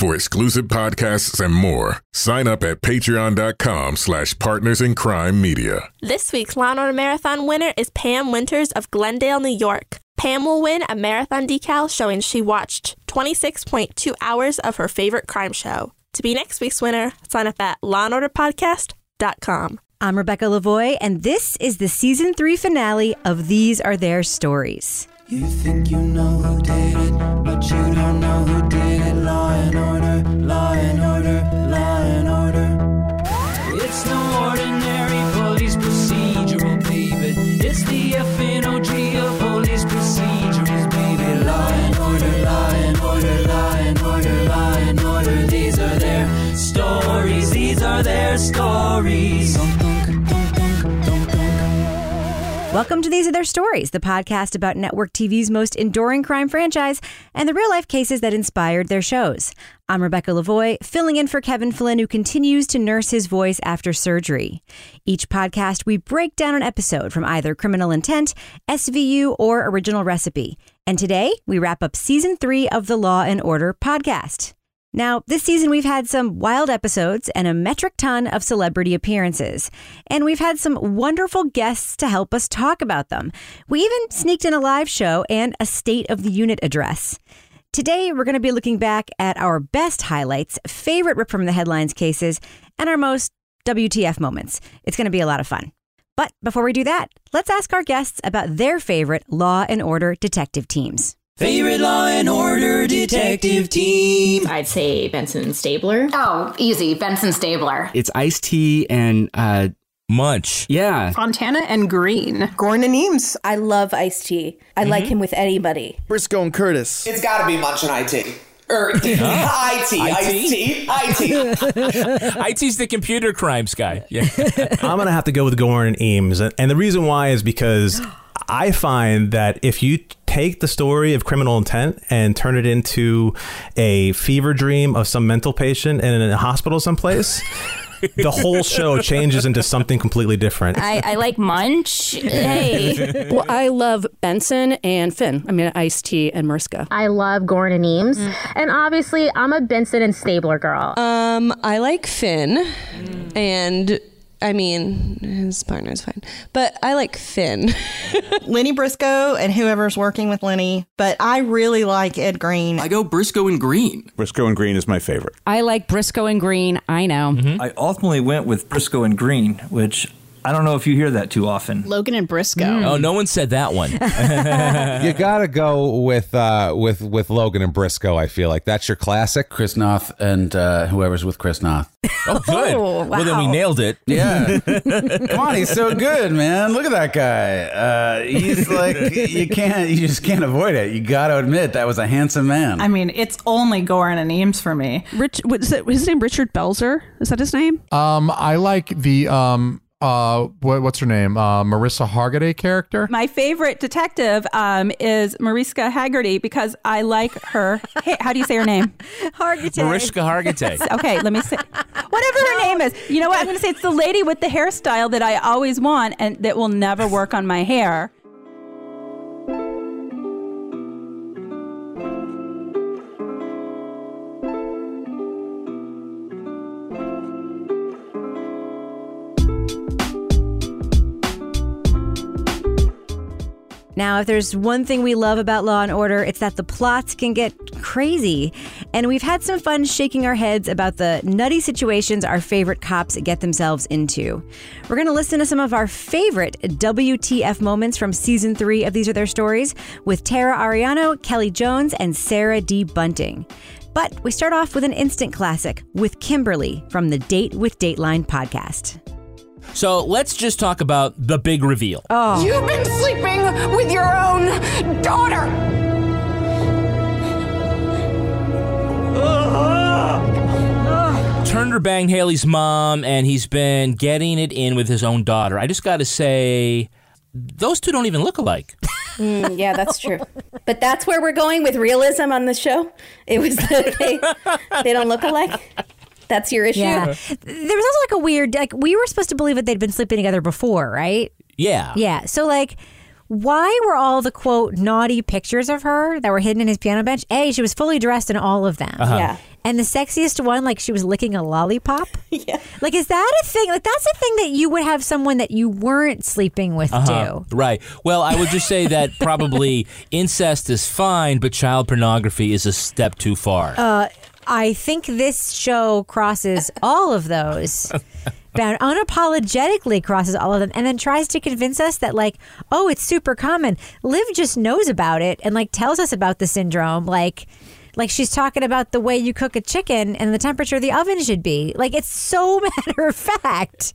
For exclusive podcasts and more, sign up at patreon.com slash partners in crime media. This week's Law & Order Marathon winner is Pam Winters of Glendale, New York. Pam will win a marathon decal showing she watched 26.2 hours of her favorite crime show. To be next week's winner, sign up at lawandorderpodcast.com. I'm Rebecca Lavoie, and this is the season three finale of These Are Their Stories. You think you know who did it, but you don't know who did it. Law and order, law and order, law and order. It's no ordinary police procedural, baby. It's the FNOG of police procedurals, baby. Law and order, law and order, law and order, law and order. These are their stories. These are their stories. Welcome to These Are Their Stories, the podcast about network TV's most enduring crime franchise and the real life cases that inspired their shows. I'm Rebecca Lavoie, filling in for Kevin Flynn, who continues to nurse his voice after surgery. Each podcast, we break down an episode from either Criminal Intent, SVU, or Original Recipe. And today, we wrap up season three of the Law and Order podcast. Now, this season we've had some wild episodes and a metric ton of celebrity appearances. And we've had some wonderful guests to help us talk about them. We even sneaked in a live show and a State of the Unit address. Today, we're going to be looking back at our best highlights, favorite rip from the headlines cases, and our most WTF moments. It's going to be a lot of fun. But before we do that, let's ask our guests about their favorite Law and Order detective teams. Favorite Law and Order detective team? I'd say Benson and Stabler. Oh, easy. Benson Stabler. It's Ice T and uh, Munch. Yeah. Fontana and Green. Goren and Eames. I love Ice T. I mm-hmm. like him with anybody. Briscoe and Curtis. It's got to be Munch and IT. Or IT, IT, IT. IT's the computer crimes guy. Yeah. I'm gonna have to go with Goren and Eames, and the reason why is because I find that if you take the story of criminal intent and turn it into a fever dream of some mental patient in a hospital someplace. the whole show changes into something completely different. I, I like Munch. Hey. well, I love Benson and Fin. I mean, Ice T and Mariska. I love Goren and Eames. Mm. And obviously, I'm a Benson and Stabler girl. Um, I like Fin. Mm. And I mean, his partner's fine, but I like Fin. Lenny Briscoe and whoever's working with Lenny, but I really like Ed Green. I go Briscoe and Green. Briscoe and Green is my favorite. I like Briscoe and Green. I know. Mm-hmm. I ultimately went with Briscoe and Green, which I don't know if you hear that too often. Logan and Briscoe. Mm. Oh, no one said that one. you gotta go with uh, with with Logan and Briscoe. I feel like that's your classic. Chris Noth and uh, whoever's with Chris Noth. Oh, good. Oh, wow. Well, then we nailed it. Yeah. Come on, he's so good, man. Look at that guy. Uh, he's like you can't, you just can't avoid it. You got to admit that was a handsome man. I mean, it's only Goren and Eames for me. Rich, what is it? His name Richard Belzer? Is that his name? Um, I like the um uh, what, what's her name? Uh, Marissa Hargitay character. My favorite detective um, is Mariska Hargitay because I like her. Hey, how do you say her name? Hargitay. Mariska Hargitay. okay, let me say whatever her name is. You know what? I'm going to say it's the lady with the hairstyle that I always want and that will never work on my hair. Now, if there's one thing we love about Law and Order, it's that the plots can get crazy. And we've had some fun shaking our heads about the nutty situations our favorite cops get themselves into. We're going to listen to some of our favorite WTF moments from season three of These Are Their Stories with Tara Ariano, Kelly Jones, and Sarah D. Bunting. But we start off with an instant classic with Kimberly from the Date with Dateline podcast. So let's just talk about the big reveal. Oh. You've been sleeping with your own daughter. Hunter banged Haley's mom, and he's been getting it in with his own daughter. I just got to say, those two don't even look alike. Mm, yeah, that's true. But that's where we're going with realism on this show. It was that they, they don't look alike. That's your issue. Yeah. There was also like a weird like we were supposed to believe that they'd been sleeping together before, right? Yeah. Yeah. So like why were all the quote naughty pictures of her that were hidden in his piano bench? A, she was fully dressed in all of them. Uh-huh. Yeah. And the sexiest one, like she was licking a lollipop. yeah. Like, is that a thing? Like, that's a thing that you would have someone that you weren't sleeping with Uh-huh. do. Right. Well, I would just say that probably incest is fine, but child pornography is a step too far. Uh, I think this show crosses all of those. Bound unapologetically crosses all of them and then tries to convince us that like oh it's super common liv just knows about it and like tells us about the syndrome like like she's talking about the way you cook a chicken and the temperature the oven should be like it's so matter of fact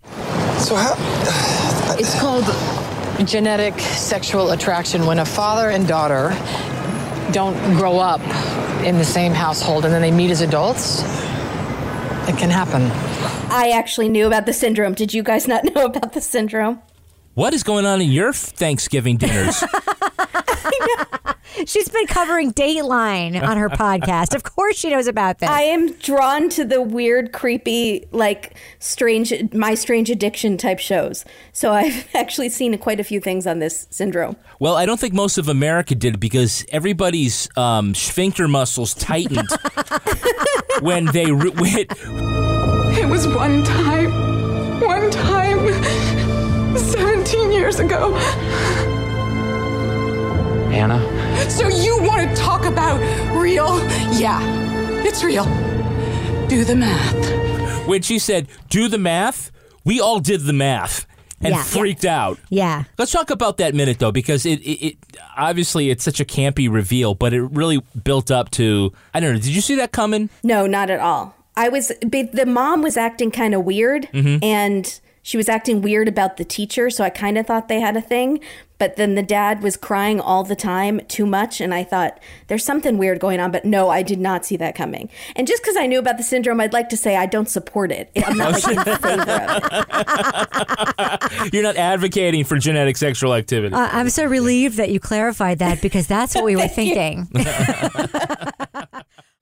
So how? It's called genetic sexual attraction when a father and daughter don't grow up in the same household and then they meet as adults. It can happen. I actually knew about the syndrome. Did you guys not know about the syndrome? What is going on in your Thanksgiving dinners? she's been covering dateline on her podcast of course she knows about this I am drawn to the weird, creepy, like strange, my strange addiction type shows. So I've actually seen quite a few things on this syndrome. well, I don't think most of America did because everybody's um, sphincter muscles tightened when they re- when, It was one time, one time, 17 years ago. Anna? So you want to talk about real? Yeah, it's real. Do the math. when she said, "Do the math," we all did the math and Yeah. freaked out. yeah Let's talk about that minute though, because it, it, it obviously it's such a campy reveal, but it really built up to. I don't know. Did you see that coming? No, not at all. I was but the mom was acting kind of weird Mhm. and she was acting weird about the teacher, so I kind of thought they had a thing. But then the dad was crying all the time, too much, and I thought there's something weird going on. But no, I did not see that coming. And just because I knew about the syndrome, I'd like to say I don't support it. I'm not like in favor of it. You're not advocating for genetic sexual activity. uh, i'm so relieved that you clarified that because that's what we were thinking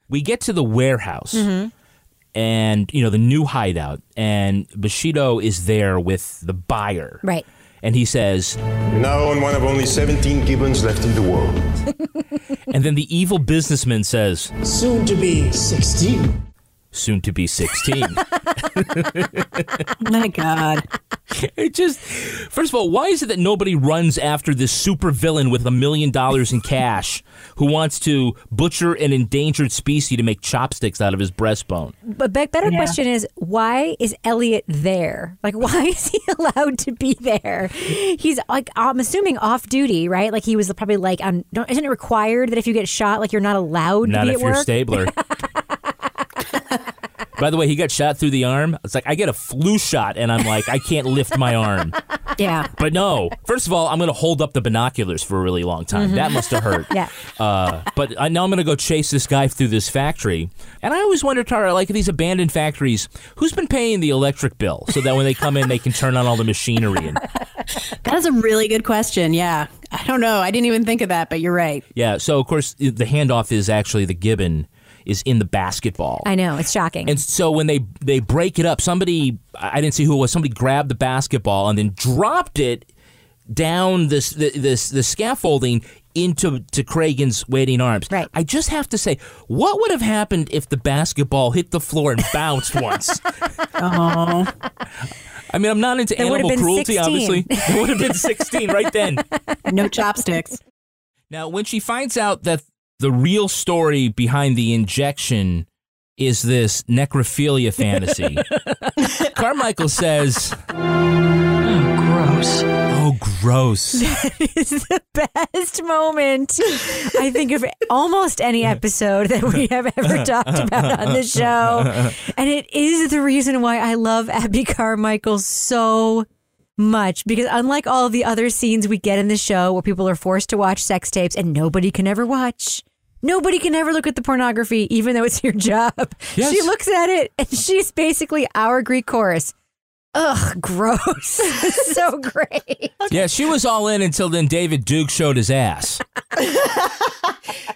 we get to the warehouse. Mhm. And you know the new hideout, and Bushido is there with the buyer, right? And he says, You're now on one of only 17 gibbons left in the world. and then the evil businessman says, Soon to be 16. Soon to be 16. My God. It just, first of all, why is it that nobody runs after this super villain with a million dollars in cash who wants to butcher an endangered species to make chopsticks out of his breastbone? But be- better Yeah. question is why is Elliot there? Like, why is he allowed to be there? He's like, I'm assuming off duty, right? Like he was probably like, on, don't, isn't it required that if you get shot, like you're not allowed Not to be if at you're work? Stabler. By the way, he got shot through the arm. It's like I get a flu shot, and I'm like, I can't lift my arm. Yeah. But no, first of all, I'm going to hold up the binoculars for a really long time. Mhm. That must have hurt. Yeah. Uh, but I, now I'm going to go chase this guy through this factory. And I always wonder, Tara, like these abandoned factories, who's been paying the electric bill so that when they come in, they can turn on all the machinery? And That is a really good question. Yeah. I don't know. I didn't even think of that, but you're right. yeah, so of course the handoff is actually the gibbon is in the basketball. I know it's shocking. And so when they they break it up, somebody I didn't see who it was. Somebody grabbed the basketball and then dropped it down this the, this the scaffolding into to Cragen's waiting arms. Right. I just have to say, what would have happened if the basketball hit the floor and bounced once? Oh. I mean, I'm not into have animal cruelty, 16. obviously. It would have been 16 right then. No chopsticks. Now, when she finds out that the real story behind the injection is this necrophilia fantasy, Carmichael says, Oh, gross. Oh, gross. That is the best moment, I think, of almost any episode that we have ever talked about on the show. And it is the reason why I love Abby Carmichael so much because unlike all the other scenes we get in the show where people are forced to watch sex tapes and nobody can ever watch Nobody can ever look at the pornography, even though it's your job. Yes. She looks at it and she's basically our Greek chorus. Ugh, gross. so great. Yeah, she was all in until then David Duke showed his ass.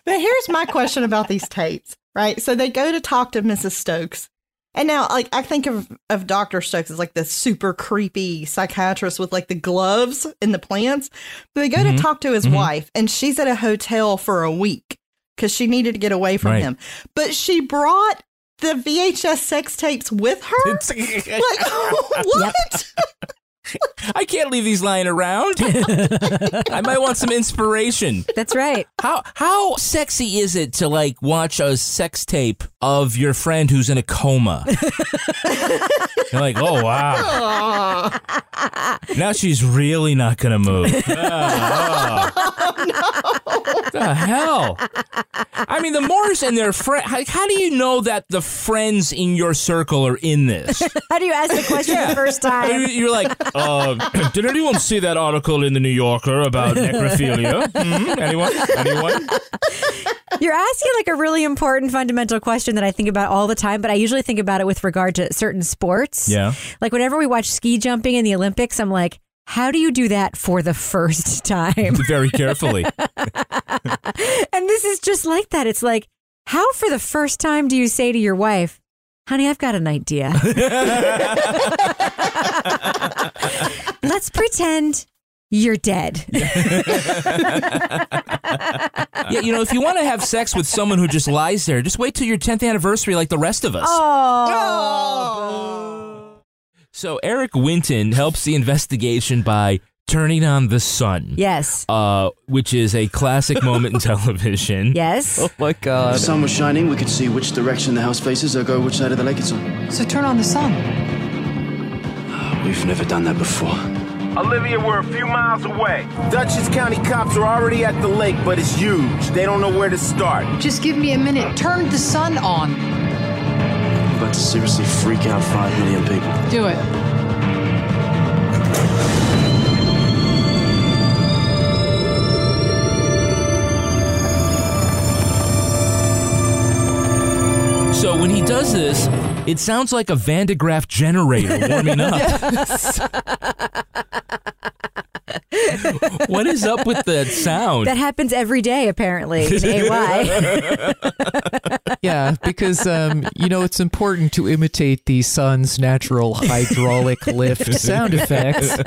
But here's my question about these tapes, right? So they go to talk to Mrs. Stokes. And now, like, I think of, of Dr. Stokes as like the super creepy psychiatrist with like the gloves and the plants. But they go Mhm. to talk to his Mhm. wife, and she's at a hotel for a week because she needed to get away from Right. him. But she brought the VHS sex tapes with her. like, what? I can't leave these lying around. I might want some inspiration. That's right. How how sexy is it to like watch a sex tape of your friend who's in a coma? You're like, oh wow. Now she's really not gonna move. Ah, ah. the hell? I mean, the Moors and their friend. How, how do you know that the friends in your circle are in this? How do you ask the question the first time? You're like, uh, did anyone see that article in the New Yorker about necrophilia? Hmm? Anyone? Anyone? You're asking like a really important fundamental question that I think about all the time, but I usually think about it with regard to certain sports. Yeah. Like whenever we watch ski jumping in the Olympics, I'm like, how do you do that for the first time? Very carefully. and this is just like that. It's like, how for the first time do you say to your wife, honey, I've got an idea? Let's pretend you're dead. Yeah, you know, if you want to have sex with someone who just lies there, just wait till your 10th anniversary like the rest of us. Oh. So Eric Winton helps the investigation by turning on the sun. Yes. Uh, which is a classic moment in television. Yes. Oh my If the sun was shining, we could see which direction the house faces or go which side of the lake it's on. So turn on the sun. We've never done that before. Olivia, we're a few miles away. Dutchess County cops are already at the lake, but it's huge. They don't know where to start. Just give me a minute. Turn the sun on. We're about to seriously freak out five million people. Do it. So when he does this, it sounds like a Van de Graaff generator warming up. what is up with that sound? That happens every day, apparently, in AY. yeah, because um, you know it's important to imitate the sun's natural hydraulic lift sound effects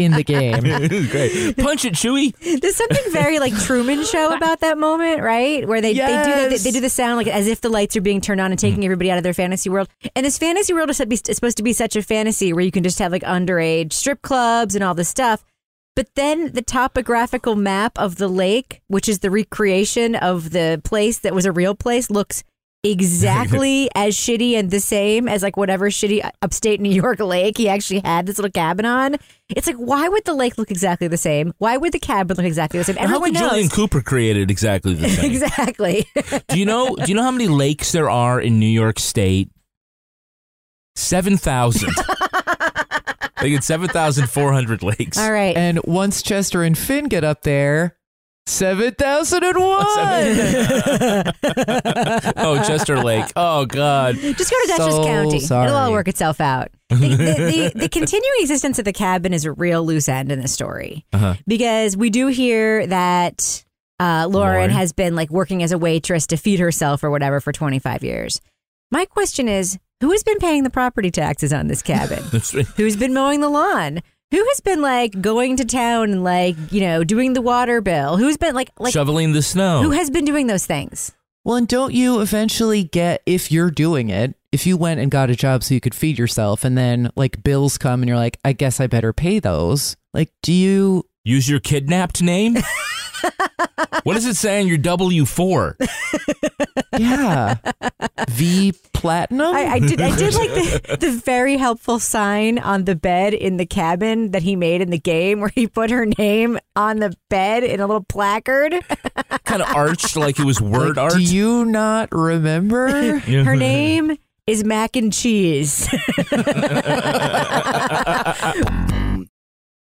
in the game. Great. Punch it, Chewy. There's something very like Truman Show about that moment, right? Where they, they do the, they do the sound like as if the lights are being turned on and taking everybody out of their fantasy world. And this fantasy world is to be- is supposed to be such a fantasy where you can just have like underage strip clubs and all this stuff. But then the topographical map of the lake, which is the recreation of the place that was a real place, looks exactly as shitty and the same as like whatever shitty upstate New York lake he actually had this little cabin on. It's like, why would the lake look exactly the same? Why would the cabin look exactly the same? How Everyone could knows. Julian Cooper created exactly the same? exactly. Do you know? Do you know how many lakes there are in New York State? Seven thousand. I get seven thousand four hundred lakes. All right. And once Chester and Fin get up there, 7,001. oh, Chester Lake. Oh God. Just go to Dutchess So County. sorry. It'll all work itself out. The, the, the, the continuing existence of the cabin is a real loose end in the story Uh-huh. because we do hear that uh, Lauren, Lauren. has been like working as a waitress to feed herself or whatever for 25 years. My question is who has been paying the property taxes on this cabin? Who's been mowing the lawn? Who has been like going to town and like, you know, doing the water bill? Who's been like, like Shoveling the snow. who has been doing those things? Well, and don't you eventually get, if you're doing it, if you went and got a job so you could feed yourself and then like bills come and you're like, I guess I better pay those. Like, do you Use your kidnapped name. what does it say on your W four? Yeah. V Platinum? I, I did. I did like the, the very helpful sign on the bed in the cabin that he made in the game, where he put her name on the bed in a little placard. kind of arched like it was word Like, art. Do you not remember? her name is Mac and Cheese.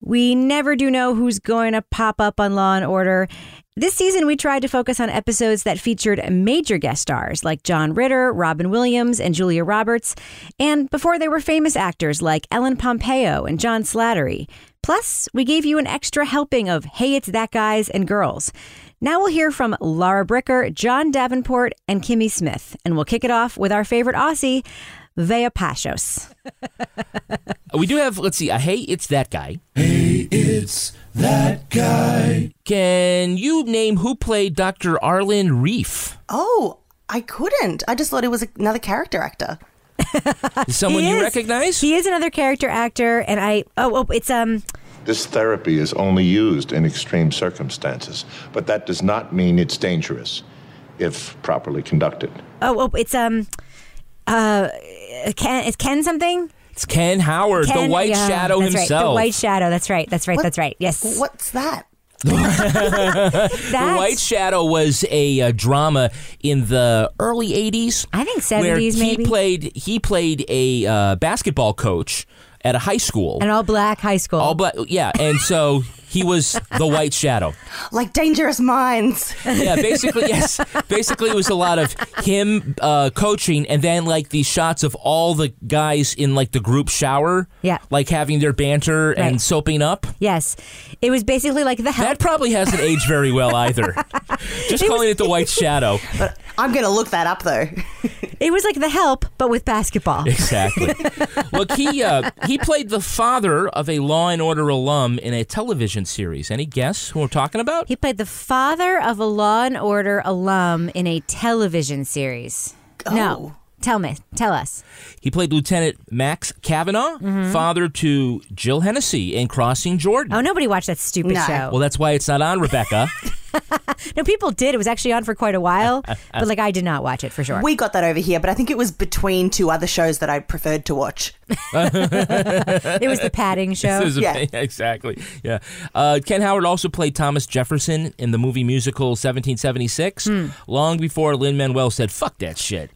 we never do know who's going to pop up on Law and Order. This season, we tried to focus on episodes that featured major guest stars like John Ritter, Robin Williams, and Julia Roberts, and before they were famous actors like Ellen Pompeo and John Slattery. Plus, we gave you an extra helping of Hey, It's That Guys and Girls. Now we'll hear from Laura Bricker, John Davenport, and Kimmy Smith, and we'll kick it off with our favorite Aussie, Vea Pashos. We do have, let's see, a Hey, It's That Guy. Hey, It's That Guy. Can you name who played Dr. Arlen Reef? Oh, I couldn't. I just thought he was another character actor. Someone you is- recognize? He is another character actor, and I oh, oh it's um This therapy is only used in extreme circumstances, but that does not mean it's dangerous if properly conducted. oh, oh it's um uh Ken it's Ken something. It's Ken Howard, Ken, the White yeah, Shadow that's himself. Right, the White Shadow. That's right. That's right. That's right. Yes. What's that? the White Shadow was a, uh drama in the early '80s. I think where 70s he maybe. played he played a uh, basketball coach at a high school. An all black high school. All black, yeah, and so he was the White Shadow. Like Dangerous Minds. Yeah, basically, yes. Basically, it was a lot of him uh, coaching, and then like these shots of all the guys in like the group shower, Yeah. like having their banter Right. and soaping up. Yes. It was basically like the help. That probably hasn't aged very well either. Just calling it the White Shadow. But I'm going to look that up though. It was like the help, but with basketball. Exactly. Look, he uh, he played the father of a Law and Order alum in a television series. Any guess who we're talking about? He played the father of a Law and Order alum in a television series. Oh. No. Tell me. Tell us. He played Lieutenant Max Cavanaugh, Mhm. father to Jill Hennessy in Crossing Jordan. Oh, nobody watched that stupid show. Well, that's why it's not on, Rebecca. no, people did. It was actually on for quite a while, but like I did not watch it for sure. We got that over here, but I think it was between two other shows that I preferred to watch. it was the padding show. This is a- Yeah. exactly. Yeah. Uh, Ken Howard also played Thomas Jefferson in the movie musical 1776, Hmm. long before Lin Manuel said, fuck that shit.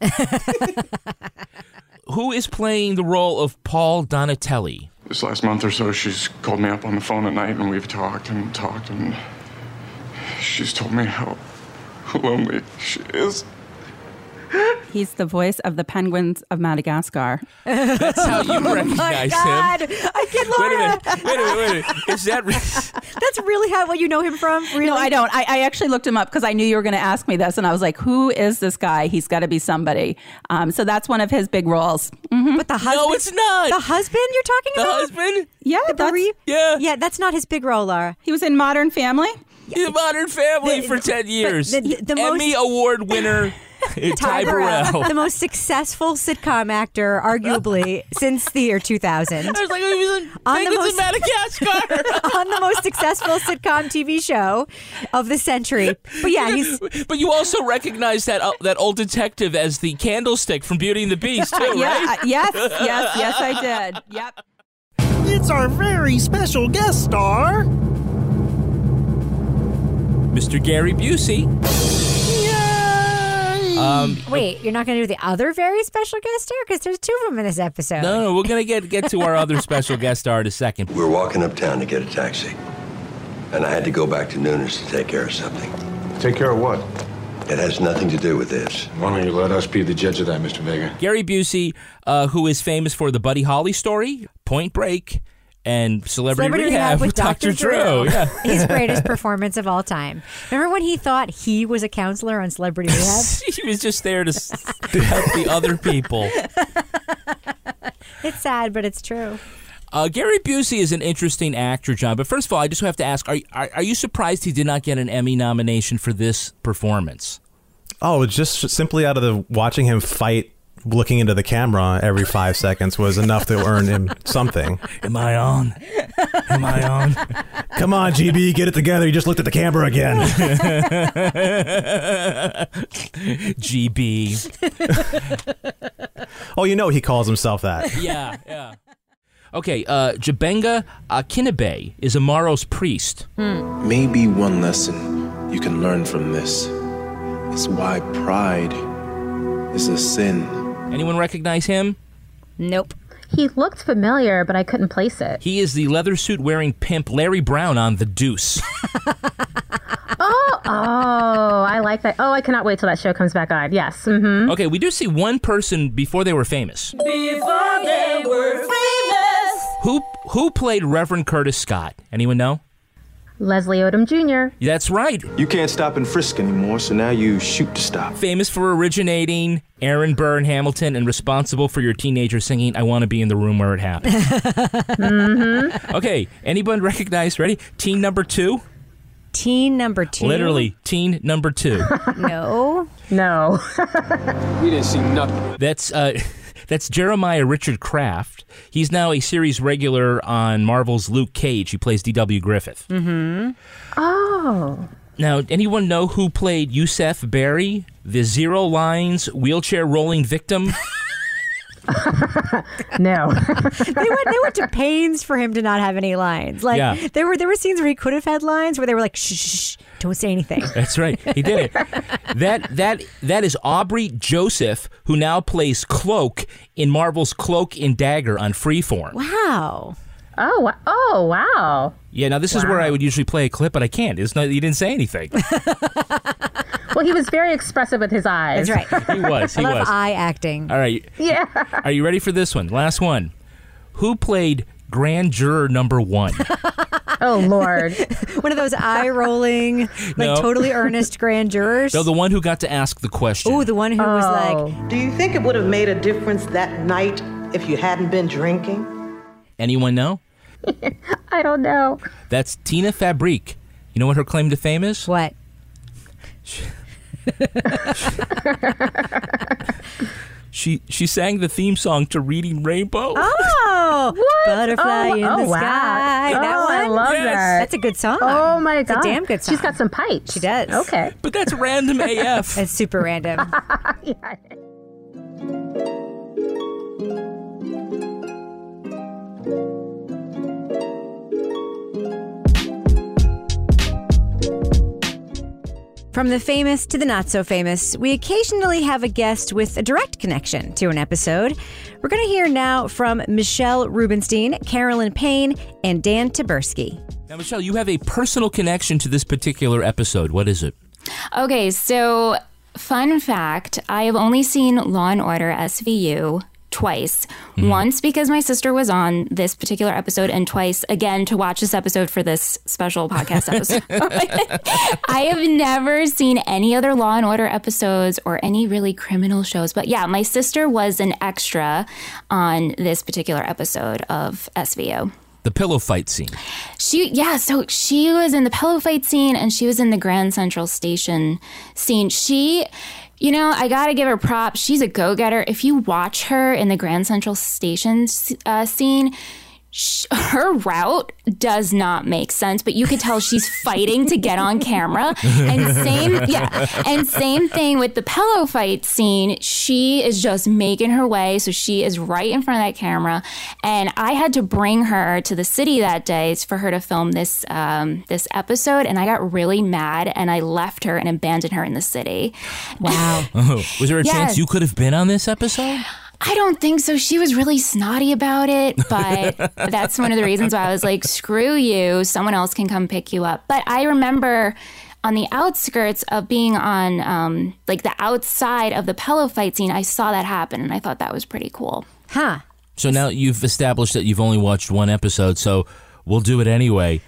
Who is playing the role of Paul Donatelli? This last month or so, she's called me up on the phone at night and we've talked and talked and she's told me how lonely she is. He's the voice of the penguins of Madagascar. That's how you recognize oh recognize my him. God. I get Wait a Laura. minute. Wait a minute. Wait a minute. Is that. Re- That's really how what you know him from? Really? No, I don't. I, I actually looked him up because I knew you were going to ask me this, and I was like, "Who is this guy? He's got to be somebody." Um, so that's one of his big roles. Mm-hmm. But the husband. No, it's not. The husband you're talking The about? The husband? Yeah, The that's, bereaved- Yeah. Yeah, that's not his big role, Laura. he was in Modern Family. The Modern Family The- for 10 years. the- the- the Emmy most- Award winner Ty Burrell. the most successful sitcom actor, arguably, since the year 2000. I was like, he was in On the most- Madagascar. on the most successful sitcom TV show of the century. But yeah, he's but you also recognize that uh, that old detective as the candlestick from Beauty and the Beast, too, yeah, right? uh, yes, yes, yes, I did. Yep. It's our very special guest star. Mr. Gary Busey. Um, wait. You're not going to do the other very special guest star because there's two of them in this episode. no, no, we're gonna get get to our other special guest star in a second. We were walking uptown to get a taxi, and I had to go back to Noonan to take care of something. Take care of what? It has nothing to do with this. Why don't you let us be the judge of that, Mr. Vega? Gary Busey, uh, who is famous for the Buddy Holly story, Point Break, and Celebrity, Celebrity Rehab with Dr. Drew. Yeah. His greatest performance of all time. Remember when he thought he was a counselor on Celebrity Rehab? he was just there to, to help the other people. it's sad, but it's true. Uh, Gary Busey is an interesting actor, John. But first of all, I just have to ask: Are, are are you surprised he did not get an Emmy nomination for this performance? Oh, just simply out of the watching him fight, looking into the camera every five seconds was enough to earn him something. Am I on? Am I on? Come on, GB, get it together. You just looked at the camera again. GB. oh, you know he calls himself that. Yeah, yeah. Okay, uh, Gbenga Akinnagbe is Amaro's priest. Maybe one lesson you can learn from this is why pride is a sin. Anyone recognize him? Nope. He looked familiar, but I couldn't place it. He is the leather suit wearing pimp Larry Brown on The Deuce. Oh, Oh, I like that. Oh, I cannot wait till that show comes back on. Yes. Mm-hmm. Okay, we do see one person before they were famous. Before they were famous. Who who played Reverend Curtis Scott? Anyone know? Leslie Odom Jr. That's right. You can't stop and frisk anymore, so now you shoot to stop. Famous for originating Aaron Burr in Hamilton and responsible for your teenager singing "I Want to Be in the Room Where It Happened." Mm-hmm. okay, anyone recognize? Ready? Teen number two. Teen number two. Literally, teen number two. No. No. we didn't see nothing. That's uh, that's Jeremiah Richard Craft. He's now a series regular on Marvel's Luke Cage. He plays D.W. Griffith. Mm-hmm. Oh. Now, anyone know who played Yusef Barry, the zero lines wheelchair rolling victim? no. they went they went to pains for him to not have any lines. Like Yeah. there were there were scenes where he could have had lines where they were like shh, shh, shh don't say anything. That's right. He did it. That that that is Aubrey Joseph, who now plays Cloak in Marvel's Cloak and Dagger on Freeform. Wow. Oh. Oh. Wow. Yeah. Now this is where I would usually play a clip, but I can't. It's not. You didn't say anything. Well, he was very expressive with his eyes. That's right. He was. A He lot was. of eye acting. All right. Yeah. Are you ready for this one? Last one. Who played Grand Juror Number One? Oh Lord. One of those eye rolling, like No. totally earnest grand jurors. no, the one who got to ask the question. Oh, the one who was Oh. like, Do you think it would have made a difference that night if you hadn't been drinking? Anyone know? I don't know. That's Tina Fabrique. You know what her claim to fame is? What? She she sang the theme song to Reading Rainbow. Oh, butterfly Oh, in oh, the wow. sky. that Oh, one. I love Yes. that. That's a good song. Oh my god, It's a god. damn good song. She's got some pipes. She does. Okay. But that's random AF. It's super random. yeah. From the famous to the not so famous, we occasionally have a guest with a direct connection to an episode. We're going to hear now from Michelle Rubenstein, Carolyn Payne, and Dan Taberski. Now, Michelle, you have a personal connection to this particular episode. What is it? Okay, so fun fact I have only seen Law and Order SVU twice. Once because my sister was on this particular episode, and twice again to watch this episode for this special podcast episode. I have never seen any other Law and Order episodes or any really criminal shows. But yeah, my sister was an extra on this particular episode of SVU The pillow fight scene. She yeah, so she was in the pillow fight scene and she was in the Grand Central Station scene. She you know, I gotta give her props. She's a go getter. If you watch her in the Grand Central Station uh, scene, her route does not make sense, but you could tell she's fighting to get on camera. And same, yeah, and same thing with the pillow fight scene. She is just making her way, so she is right in front of that camera. And I had to bring her to the city that day for her to film this um, this episode, and I got really mad, and I left her and abandoned her in the city. Wow. Oh, was there a Yes. chance you could have been on this episode? I don't think so. She was really snotty about it, but that's one of the reasons why I was like, screw you. Someone else can come pick you up. But I remember on the outskirts of being on um, like the outside of the pillow fight scene, I saw that happen and I thought that was pretty cool. Huh. So now you've established that you've only watched one episode, so we'll do it anyway.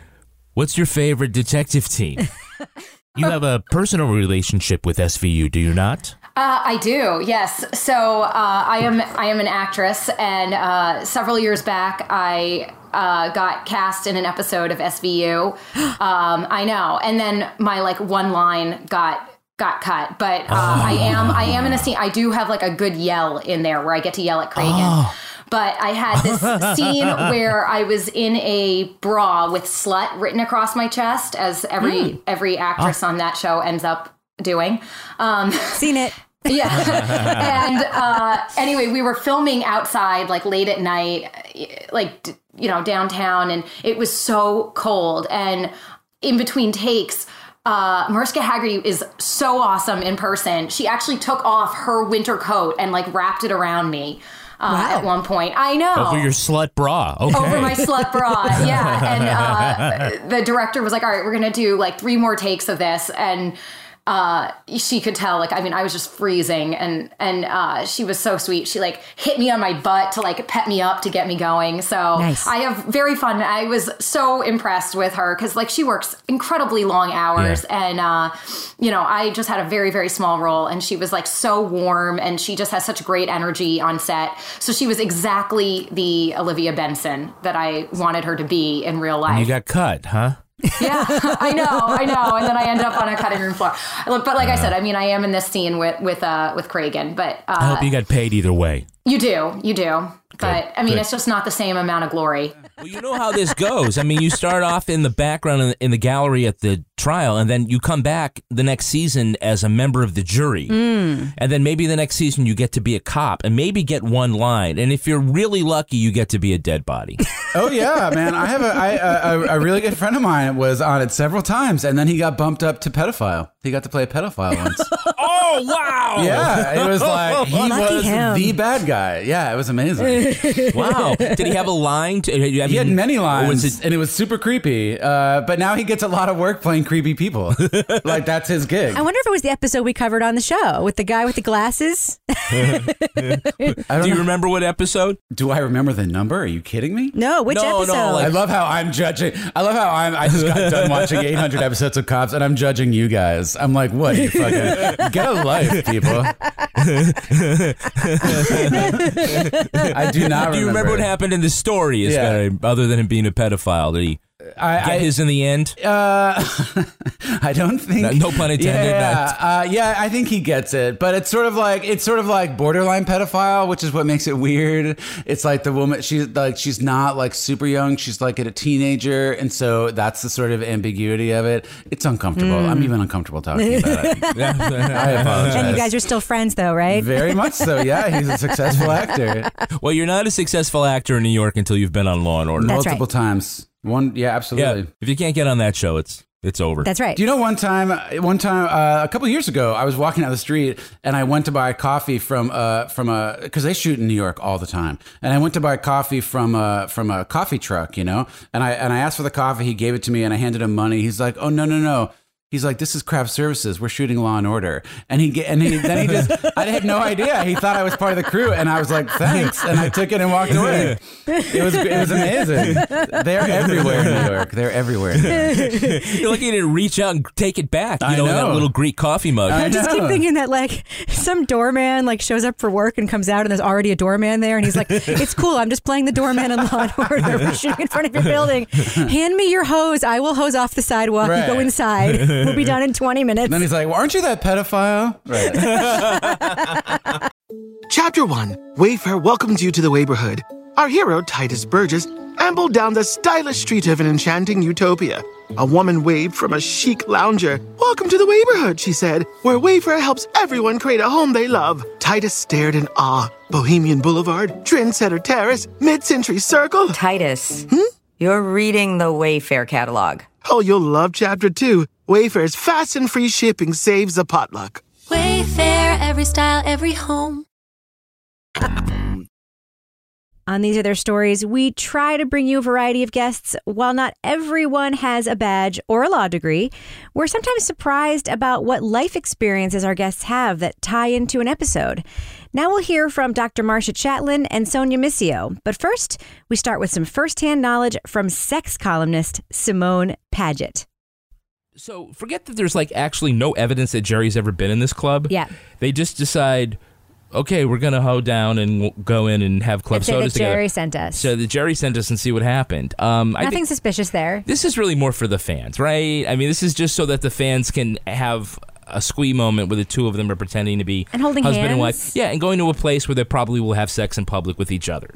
What's your favorite detective team? you have a personal relationship with SVU, do you not? Uh, I do, yes. So uh, I am I am an actress, and uh, several years back, I uh, got cast in an episode of SVU. Um, I know, and then my like one line got got cut, but uh, I am I am in a scene. I do have like a good yell in there where I get to yell at Cragen. But I had this scene where I was in a bra with "slut" written across my chest, as every every actress on that show ends up doing. Um, Seen it. yeah. and uh, anyway, we were filming outside, like late at night, like, you know, downtown, and it was so cold. And in between takes, uh, Mariska Hargitay is so awesome in person. She actually took off her winter coat and like wrapped it around me. uh, at one point. I know. Over your slut bra. Okay. Over my slut bra, yeah. And uh, the director was like, "All right, we're gonna do like three more takes of this," and uh, she could tell. Like, I mean, I was just freezing, and and uh, she was so sweet. She like hit me on my butt to like pet me up to get me going. So Nice. I have very fun. I was so impressed with her because like she works incredibly long hours, and uh, you know, I just had a very very small role, and she was like so warm, and she just has such great energy on set. So she was exactly the Olivia Benson that I wanted her to be in real life. And you got cut, huh? Yeah, I know, I know. And then I end up on a cutting room floor. But like I said, I mean, I am in this scene with with uh, with Cragen, but uh, I hope you got paid either way. you do, you do. But I mean, good. it's just not the same amount of glory. Well, you know how this goes. I mean, you start off in the background in the, in the gallery at the trial, and then you come back the next season as a member of the jury. Mm. And then maybe the next season you get to be a cop and maybe get one line. And if you're really lucky, you get to be a dead body. Oh yeah, man! I have a, I, a a really good friend of mine was on it several times, and then he got bumped up to pedophile. He got to play a pedophile once. oh wow! Yeah, it was like he Lucky was him. the bad guy. Yeah, it was amazing. wow! Did he have a line? To, I he had many lines, was it- and it was super creepy. Uh, but now he gets a lot of work playing creepy people. like that's his gig. I wonder if it was the episode we covered on the show with the guy with the glasses. Do you remember what episode? Do I remember the number? Are you kidding me? No, which No, no, like- I love how I'm judging. I love how I'm. I just got done watching 800 episodes of Cops, and I'm judging you guys. I'm like, what? You fucking get a life, people. I do not. Do you remember what happened in the story? Is Yeah. that, other than him being a pedophile, did he I, get I- his in the end? Uh, I don't think. No- no pun intended, Yeah, uh, yeah, I think he gets it, but it's sort of like it's sort of like borderline pedophile, which is what makes it weird. It's like the woman she's like she's not like super young, she's like a teenager, and so that's the sort of ambiguity of it. It's uncomfortable. Mm. I'm even uncomfortable talking about it. I apologize. and you guys are still friends, though, right? Very much so. Yeah, he's a successful actor. Well, you're not a successful actor in New York until you've been on Law and Order. multiple times. One, yeah, absolutely. Yeah, if you can't get on that show, it's it's over. That's right. Do you know one time? One time, uh, a couple years ago, I was walking down the street and I went to buy coffee from uh from a because they shoot in New York all the time, and I went to buy coffee from a from a coffee truck, you know, and I and I asked for the coffee, he gave it to me, and I handed him money. He's like, "Oh no, no, no." He's like, "This is craft services. We're shooting Law and Order," and he and he, then he just, I had no idea. He thought I was part of the crew, and I was like, "Thanks," and I took it and walked away. It was it was amazing. They're everywhere in New York. They're everywhere. In New York. You're looking to reach out and take it back. You I know, in that know. little Greek coffee mug. I just keep thinking that like some doorman like shows up for work and comes out and there's already a doorman there and he's like, "It's cool. I'm just playing the doorman in Law and Order. We're shooting in front of your building. Hand me your hose. I will hose off the sidewalk and go inside. We'll be done in 20 minutes." And then he's like, well, "Aren't you that pedophile?" Right. Chapter 1 Wayfair welcomes you to the neighborhood. Our hero, Titus Burgess, ambled down the stylish street of an enchanting utopia. A woman waved from a chic lounger. Welcome to the neighborhood, she said, where Wayfair helps everyone create a home they love. Titus stared in awe. Bohemian Boulevard, Trendsetter Terrace, Mid Century Circle. Titus, hmm? You're reading the Wayfair catalog. Oh, you'll love Chapter 2. Wayfair's fast and free shipping saves a potluck. Wayfair, every style, every home. On These Are Their Stories, we try to bring you a variety of guests. While not everyone has a badge or a law degree, we're sometimes surprised about what life experiences our guests have that tie into an episode. Now we'll hear from Dr. Marcia Chatlin and Sonia Missio. But first, we start with some firsthand knowledge from sex columnist Simone Paget. So forget that there's like actually no evidence that Jerry's ever been in this club. Yeah. They just decide, okay, we're gonna hoe down and go in and have club Let's say sodas that together. Jerry sent us. So the Jerry sent us and see what happened. Um, I Nothing think suspicious there. this is really more for the fans, right? I mean, this is just so that the fans can have a squee moment where the two of them are pretending to be And holding husband and hands. wife. Yeah, and going to a place where they probably will have sex in public with each other.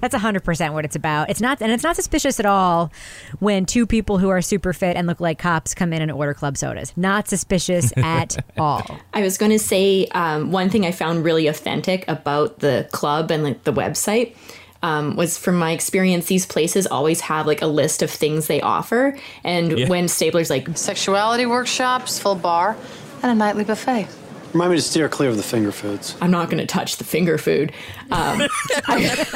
That's 100% what it's about. It's not and it's not suspicious at all when two people who are super fit and look like cops come in and order club sodas. Not suspicious at all. I was going to say um, one thing I found really authentic about the club and like the website um, was from my experience, these places always have like a list of things they offer. And Yeah. when Stabler's like, Sexuality workshops, full bar, and a nightly buffet. Remind me to steer clear of the finger foods. I'm not going to touch the finger food. Um, I-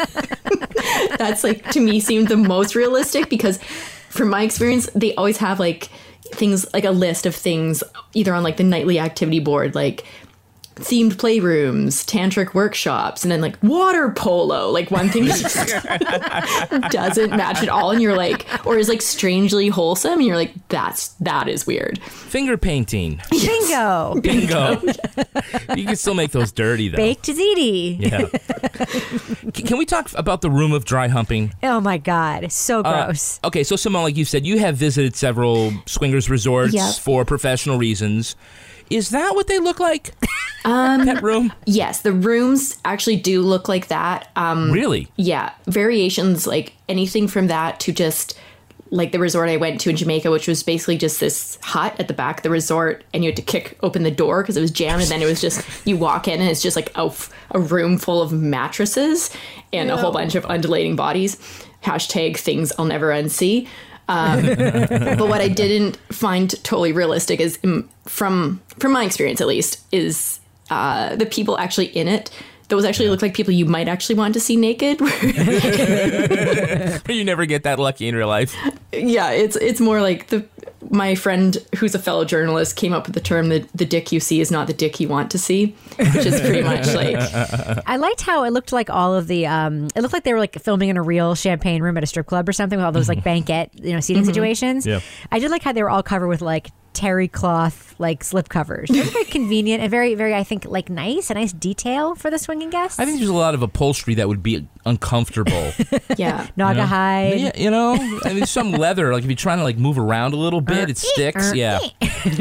that's like to me seemed the most realistic because, from my experience, they always have like things like a list of things either on like the nightly activity board, like themed playrooms, tantric workshops, and then like water polo. Like one thing that doesn't match at all, and you're like, or is like strangely wholesome, and you're like, that's that is weird. Finger painting. Bingo. Bingo. you can still make those dirty though. Baked ziti. Yeah. Can we talk about the room of dry humping? Oh my god, so Uh, gross. okay, so Simone, like you said, you have visited several swingers resorts Yep. for professional reasons. Is that what they look like? Um, Pet room? Yes, the rooms actually do look like that. Um, Really? Yeah, variations like anything from that to just like the resort I went to in Jamaica, which was basically just this hut at the back of the resort, and you had to kick open the door because it was jammed, and then it was just you walk in and it's just like a room full of mattresses and a whole bunch of undulating bodies. Hashtag things I'll never unsee. Um, but what I didn't find totally realistic is, mm, from from my experience at least, is uh, the people actually in it. Those actually look like people you might actually want to see naked. you never get that lucky in real life. yeah, it's it's more like the my friend who's a fellow journalist came up with the term that the dick you see is not the dick you want to see, which is pretty much like I liked how it looked like all of the. Um, it looked like they were like filming in a real champagne room at a strip club or something with all those like banquet, you know, seating Mhm. situations. Yeah. I did like how they were all covered with like terry cloth like slip covers. They were very convenient and very, very, I think, like nice, a nice detail for the swinging guests. I think there's a lot of upholstery that would be uncomfortable. yeah, Naga you know? hide. Yeah, you know, I mean, some leather. Like if you're trying to like move around a little bit, it sticks. Yeah.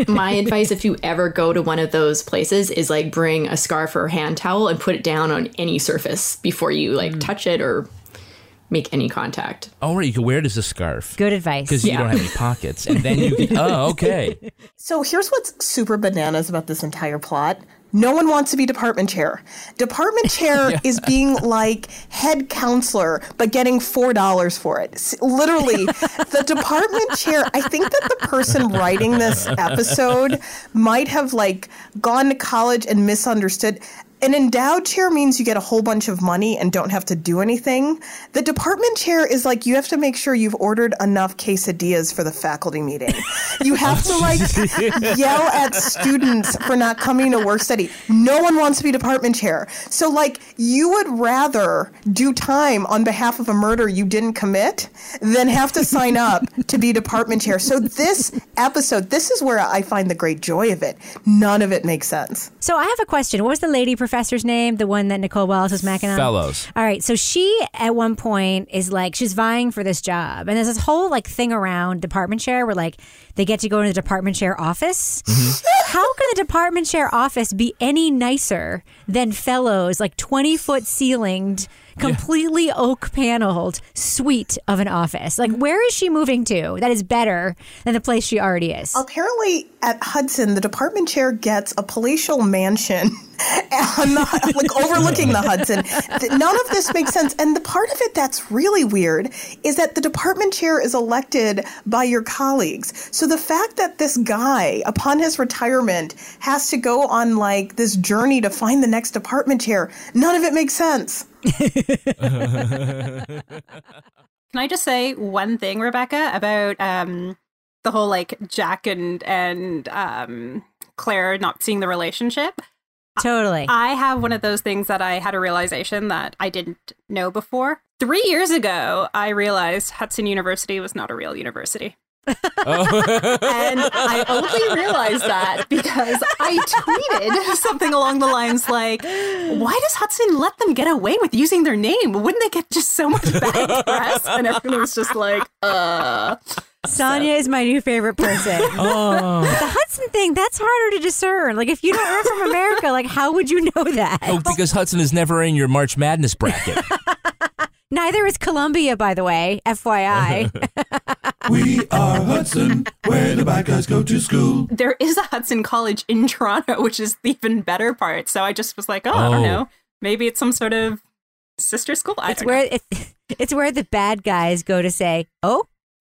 my advice if you ever go to one of those places is like bring a scarf or a hand towel and put it down on any surface before you like mm. touch it or make any contact. Oh, right. You can wear it as a scarf. Good advice. Because you don't have any pockets, and then you. Can, oh, okay. So here's what's super bananas about this entire plot. No one wants to be department chair. Department chair is being like head counselor, but getting $4 for it. Literally, the department chair, I think that the person writing this episode might have like gone to college and misunderstood. An endowed chair means you get a whole bunch of money and don't have to do anything. The department chair is like you have to make sure you've ordered enough quesadillas for the faculty meeting. You have to like yell at students for not coming to work study. No one wants to be department chair. So like you would rather do time on behalf of a murder you didn't commit than have to sign up to be department chair. So this episode, this is where I find the great joy of it. None of it makes sense. So I have a question. What was the lady professor's name? The one that Nicole Wallace was macking on? Fellows. All right. So she at one point is like she's vying for this job, and there's this whole like thing around department chair where like they get to go into the department chair office. Mm-hmm. How can the department chair office be any nicer than Fellows like twenty foot ceilinged? Completely oak paneled suite of an office. Like, where is she moving to that is better than the place she already is? Apparently, at Hudson, the department chair gets a palatial mansion on the, like overlooking the Hudson. None of this makes sense. And the part of it that's really weird is that the department chair is elected by your colleagues. So the fact that this guy, upon his retirement, has to go on like this journey to find the next department chair, none of it makes sense. Can I just say one thing, Rebecca, about um, the whole like Jack and and um, Claire not seeing the relationship? Totally. I have one of those things that I had a realization that I didn't know before. Three years ago, I realized Hudson University was not a real university. and I only realized that because I tweeted something along the lines like, "Why does Hudson let them get away with using their name? Wouldn't they get just so much bad press?" And everyone was just like, "Uh." Sonia is my new favorite person. Oh. The Hudson thing, that's harder to discern. Like, if you don't are from America, like, how would you know that? Oh, because Hudson is never in your March Madness bracket. Neither is Columbia, by the way, FYI. We are Hudson, where the bad guys go to school. There is a Hudson College in Toronto, which is the even better part. So I just was like, "Oh, I don't Oh. know. Maybe it's some sort of sister school." I it's don't where it's, it's where the bad guys go to say, "Oh,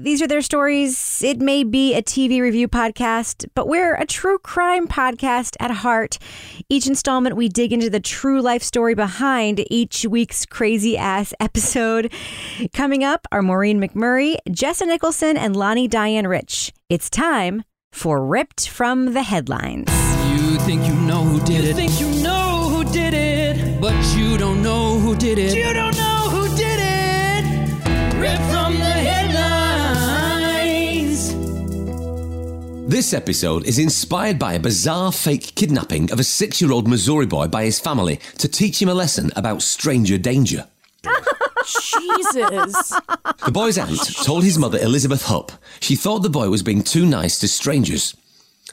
These are their stories. It may be a TV review podcast, but we're a true crime podcast at heart. Each installment, we dig into the true life story behind each week's crazy ass episode. Coming up are Maureen McMurray, Jessa Nicholson, and Lonnie Diane Rich. It's time for Ripped from the Headlines. You think you know who did it. You think you know who did it. But you don't know who did it. You don't This episode is inspired by a bizarre fake kidnapping of a six year old Missouri boy by his family to teach him a lesson about stranger danger. Jesus. The boy's aunt told his mother, Elizabeth Hupp, she thought the boy was being too nice to strangers.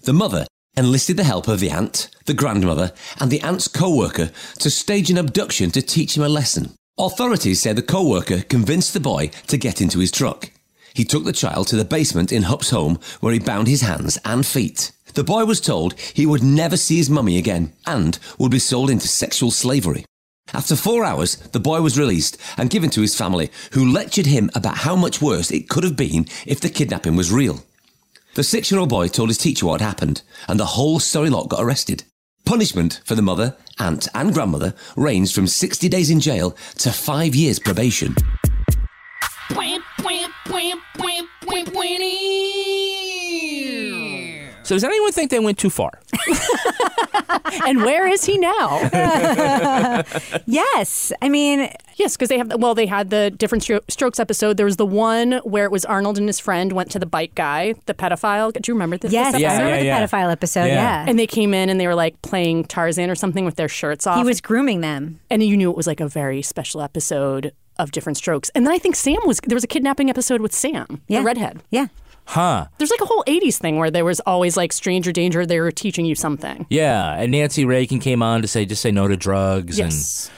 The mother enlisted the help of the aunt, the grandmother, and the aunt's co worker to stage an abduction to teach him a lesson. Authorities say the co worker convinced the boy to get into his truck. He took the child to the basement in Hupp's home where he bound his hands and feet. The boy was told he would never see his mummy again and would be sold into sexual slavery. After four hours, the boy was released and given to his family, who lectured him about how much worse it could have been if the kidnapping was real. The six year old boy told his teacher what had happened, and the whole sorry lot got arrested. Punishment for the mother, aunt, and grandmother ranged from 60 days in jail to five years probation. So does anyone think they went too far? and where is he now? yes, I mean, yes, because they have. Well, they had the different strokes episode. There was the one where it was Arnold and his friend went to the bike guy, the pedophile. Do you remember this? Yes, this I remember the pedophile episode. Yeah. And they came in and they were like playing Tarzan or something with their shirts off. He was grooming them. and you knew it was like a very special episode of different strokes. And then I think Sam was there was a kidnapping episode with Sam, Yeah. the redhead. Yeah. Huh. There's like a whole 80s thing where there was always like stranger danger. They were teaching you something. Yeah, and Nancy Reagan came on to say just say no to drugs Yes. and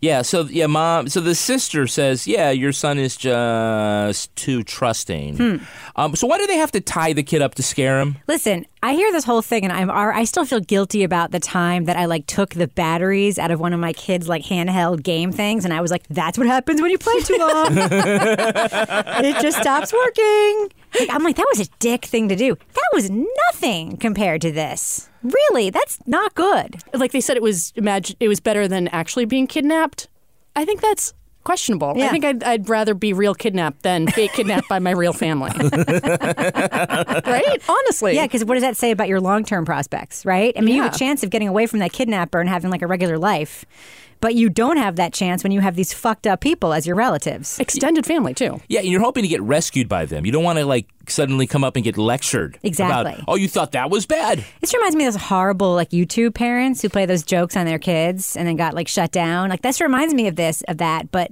yeah, so yeah, mom. So the sister says, yeah, your son is just too trusting. Hmm. Um, so why do they have to tie the kid up to scare him? Listen, I hear this whole thing, and I'm I still feel guilty about the time that I like took the batteries out of one of my kids' like handheld game things, and I was like, "That's what happens when you play too long. it just stops working." Like, I'm like, that was a dick thing to do. That was nothing compared to this. Really, that's not good. Like they said, it was imagine it was better than actually being kidnapped. I think that's questionable. Yeah. I think I'd, I'd rather be real kidnapped than fake kidnapped by my real family. right? Honestly. Yeah, because what does that say about your long term prospects, right? I mean, you have a chance of getting away from that kidnapper and having like a regular life, but you don't have that chance when you have these fucked up people as your relatives. Extended family, too. Yeah, and you're hoping to get rescued by them. You don't want to like suddenly come up and get lectured. Exactly. About, oh, you thought that was bad. This reminds me of those horrible like YouTube parents who play those jokes on their kids and then got like shut down. Like this reminds me of this of that, but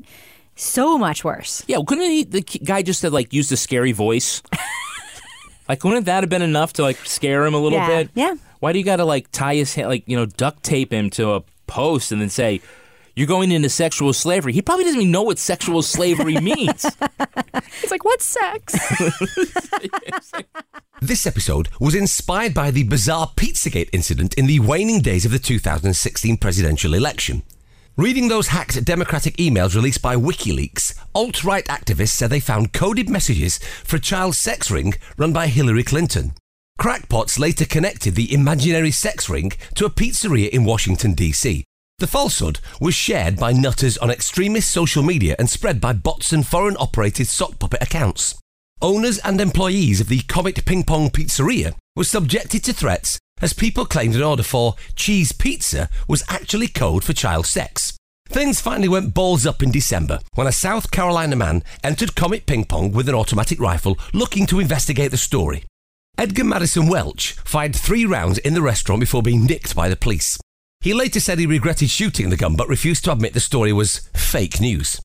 so much worse. Yeah, well, couldn't he, the guy just have like used a scary voice? like, wouldn't that have been enough to like scare him a little Yeah, bit? yeah. Why do you got to like tie his hand, like you know, duct tape him to a post and then say? You're going into sexual slavery. He probably doesn't even know what sexual slavery means. It's like, what's sex? This episode was inspired by the bizarre Pizzagate incident in the waning days of the 2016 presidential election. Reading those hacked Democratic emails released by WikiLeaks, alt right activists said they found coded messages for a child sex ring run by Hillary Clinton. Crackpots later connected the imaginary sex ring to a pizzeria in Washington, D.C. The falsehood was shared by nutters on extremist social media and spread by bots and foreign operated sock puppet accounts. owners and employees of the Comet Ping Pong Pizzeria were subjected to threats as people claimed an order for cheese pizza was actually code for child sex. Things finally went balls up in December when a South Carolina man entered Comet Ping Pong with an automatic rifle looking to investigate the story. Edgar Madison Welch fired three rounds in the restaurant before being nicked by the police. He later said he regretted shooting the gun but refused to admit the story was fake news.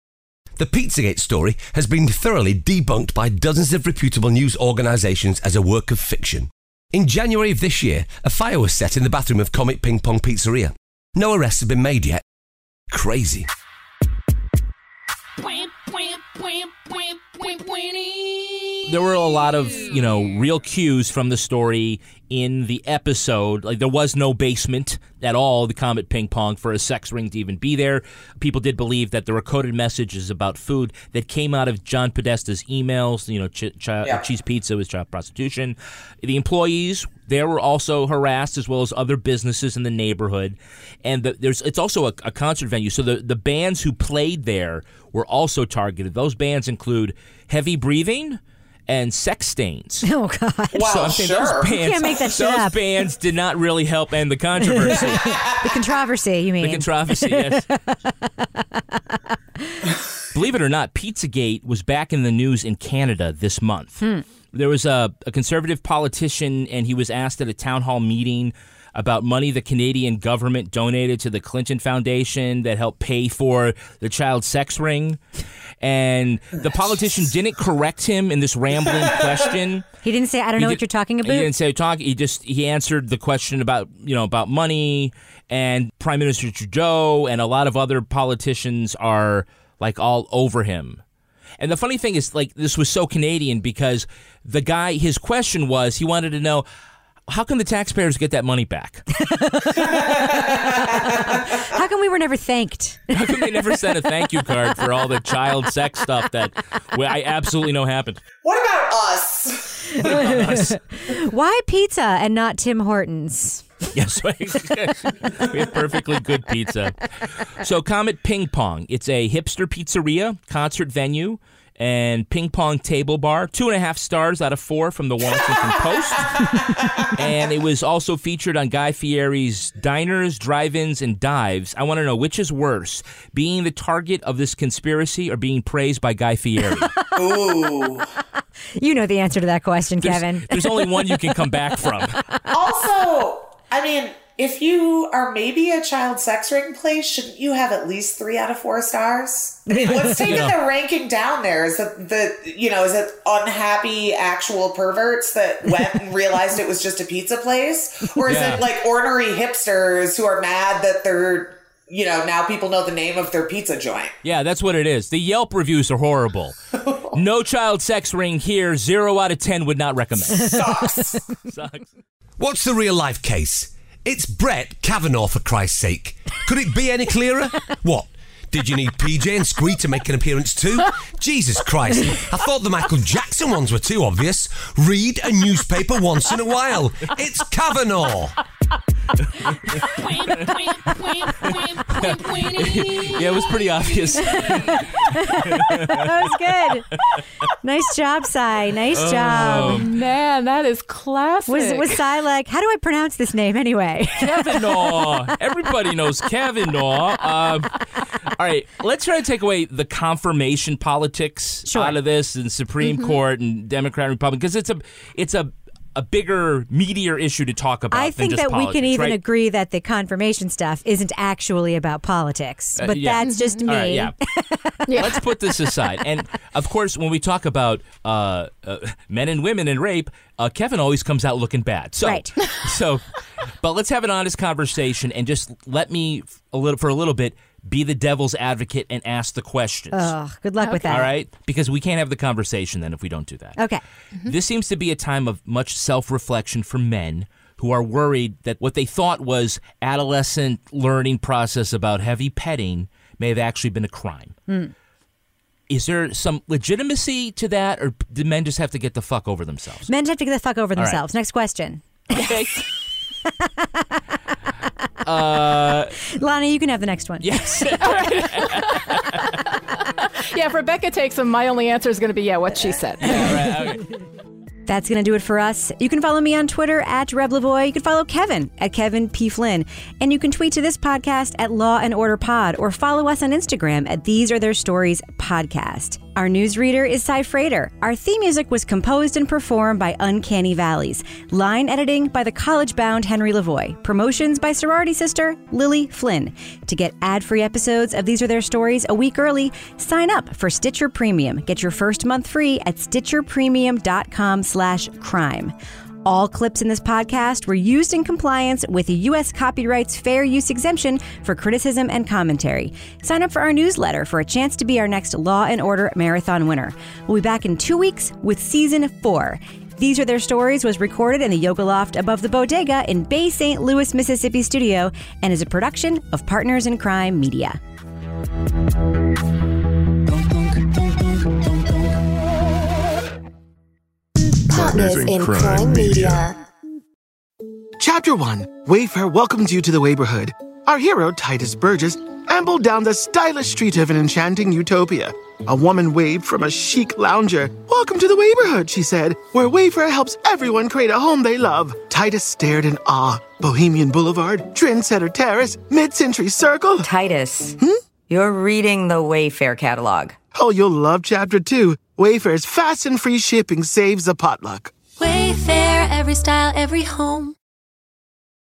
The Pizzagate story has been thoroughly debunked by dozens of reputable news organisations as a work of fiction. In January of this year, a fire was set in the bathroom of Comet Ping Pong Pizzeria. No arrests have been made yet. Crazy. There were a lot of you know real cues from the story in the episode. Like there was no basement at all. The comet ping pong for a sex ring to even be there. People did believe that there were coded messages about food that came out of john podesta's emails you know ch- ch- Yeah. cheese pizza was child prostitution. The employees there were also harassed as well as other businesses in the neighborhood. And the, there's it's also a, a concert venue. So the, the bands who played there were also targeted. Those bands include heavy breathing and sex stains. Oh God! so I'm saying those bands, You can't make that shit those up. bands did not really help end the controversy. the controversy, you mean? the controversy, yes. Believe it or not, Pizzagate was back in the news in Canada this month. Hmm. There was a, a conservative politician, and he was asked at a town hall meeting about money the Canadian government donated to the Clinton Foundation that helped pay for the child sex ring. And the politician didn't correct him in this rambling question. He didn't say, "I don't He know did- what you're talking about." He didn't say talk. He just he answered the question about you know about money and Prime Minister Trudeau and a lot of other politicians are like all over him. And the funny thing is, like this was so Canadian because the guy, his question was he wanted to know. How can the taxpayers get that money back? How come we were never thanked? How come they never sent a thank you card for all the child sex stuff that well, I absolutely know happened? What about us? Why pizza and not Tim Hortons? Yes, we have perfectly good pizza. So, Comet Ping Pong. It's a hipster pizzeria, concert venue, and ping pong table bar. Two and a half stars out of four from the Washington Post. and it was also featured on Guy Fieri's Diners, Drive Ins, and Dives. I want to know which is worse being the target of this conspiracy or being praised by Guy Fieri? Ooh. You know the answer to that question, There's, Kevin. there's only one you can come back from. Also, I mean, if you are maybe a child sex ring place, shouldn't you have at least three out of four stars? What's taking Yeah. the ranking down there? Is that the you know, is it unhappy actual perverts that went and realized it was just a pizza place? Or is Yeah. it like ornery hipsters who are mad that they're you know, now people know the name of their pizza joint. Yeah, that's what it is. The Yelp reviews are horrible. no child sex ring here. Zero out of ten would not recommend. Sucks. Sucks. What's the real life case? It's Brett Kavanaugh, for Christ's sake. Could it be any clearer? What? Did you need PJ and Squi to make an appearance too? Jesus Christ. I thought the Michael Jackson ones were too obvious. Read a newspaper once in a while. It's Kavanaugh. yeah, it was pretty obvious. that was good. Nice job, Cy. Nice Oh. job. Man, that is classic. Was was Cy like? How do I pronounce this name anyway? Kavanaugh. Everybody knows Kavanaugh. Um, all right, let's try to take away the confirmation politics out of this and Supreme Mhm. Court and Democrat and Republican because it's a it's a a bigger, meatier issue to talk about. I think that we can even right? agree that the confirmation stuff isn't actually about politics, Uh, but yeah. that's just me. All right, yeah. Let's put this aside. And of course, when we talk about uh, uh, men and women and rape, uh, Kevin always comes out looking bad. So, Right. so, but let's have an honest conversation and just let me a little for a little bit be the devil's advocate and ask the questions. Ugh, good luck with that. All right, because we can't have the conversation then if we don't do that. Okay. This seems to be a time of much self reflection for men who are worried that what they thought was adolescent learning process about heavy petting may have actually been a crime. Hmm. Is there some legitimacy to that, or do men just have to get the fuck over themselves? Men just have to get the fuck over All right. themselves. Next question. Okay. uh, Lana, you can have the next one. yes. yeah, if Rebecca takes them, my only answer is going to be yeah, what she said. That's going to do it for us. You can follow me on Twitter at Reb Lavoie. You can follow Kevin at Kevin P. Flynn. And you can tweet to this podcast at Law and Order Pod or follow us on Instagram at These Are Their Stories Podcast. Our newsreader is Cy Frater. Our theme music was composed and performed by Uncanny Valleys. Line editing by the college bound Henry Lavoie. Promotions by sorority sister Lily Flynn. To get ad free episodes of These Are Their Stories a week early, sign up for Stitcher Premium. Get your first month free at stitcherpremium.com slash crime. All clips in this podcast were used in compliance with the U.S. Copyright's Fair Use Exemption for criticism and commentary. Sign up for our newsletter for a chance to be our next Law and Order Marathon winner. We'll be back in two weeks with season four. These Are Their Stories was recorded in the Yoga Loft above the Bodega in Bay St. Louis, Mississippi studio and is a production of Partners in Crime Media. Partners in Crime Media. Chapter 1 Wayfair welcomes you to the neighborhood. Our hero, Tituss Burgess, ambled down the stylish street of an enchanting utopia. A woman waved from a chic lounger. Welcome to the neighborhood, she said, where Wayfair helps everyone create a home they love. Titus stared in awe. Bohemian Boulevard, Trendsetter Terrace, Mid Century Circle. Titus, hmm? you're reading the Wayfair catalog. Oh, you'll love Chapter 2. Wayfair's fast and free shipping saves a potluck. Wayfair, every style, every home.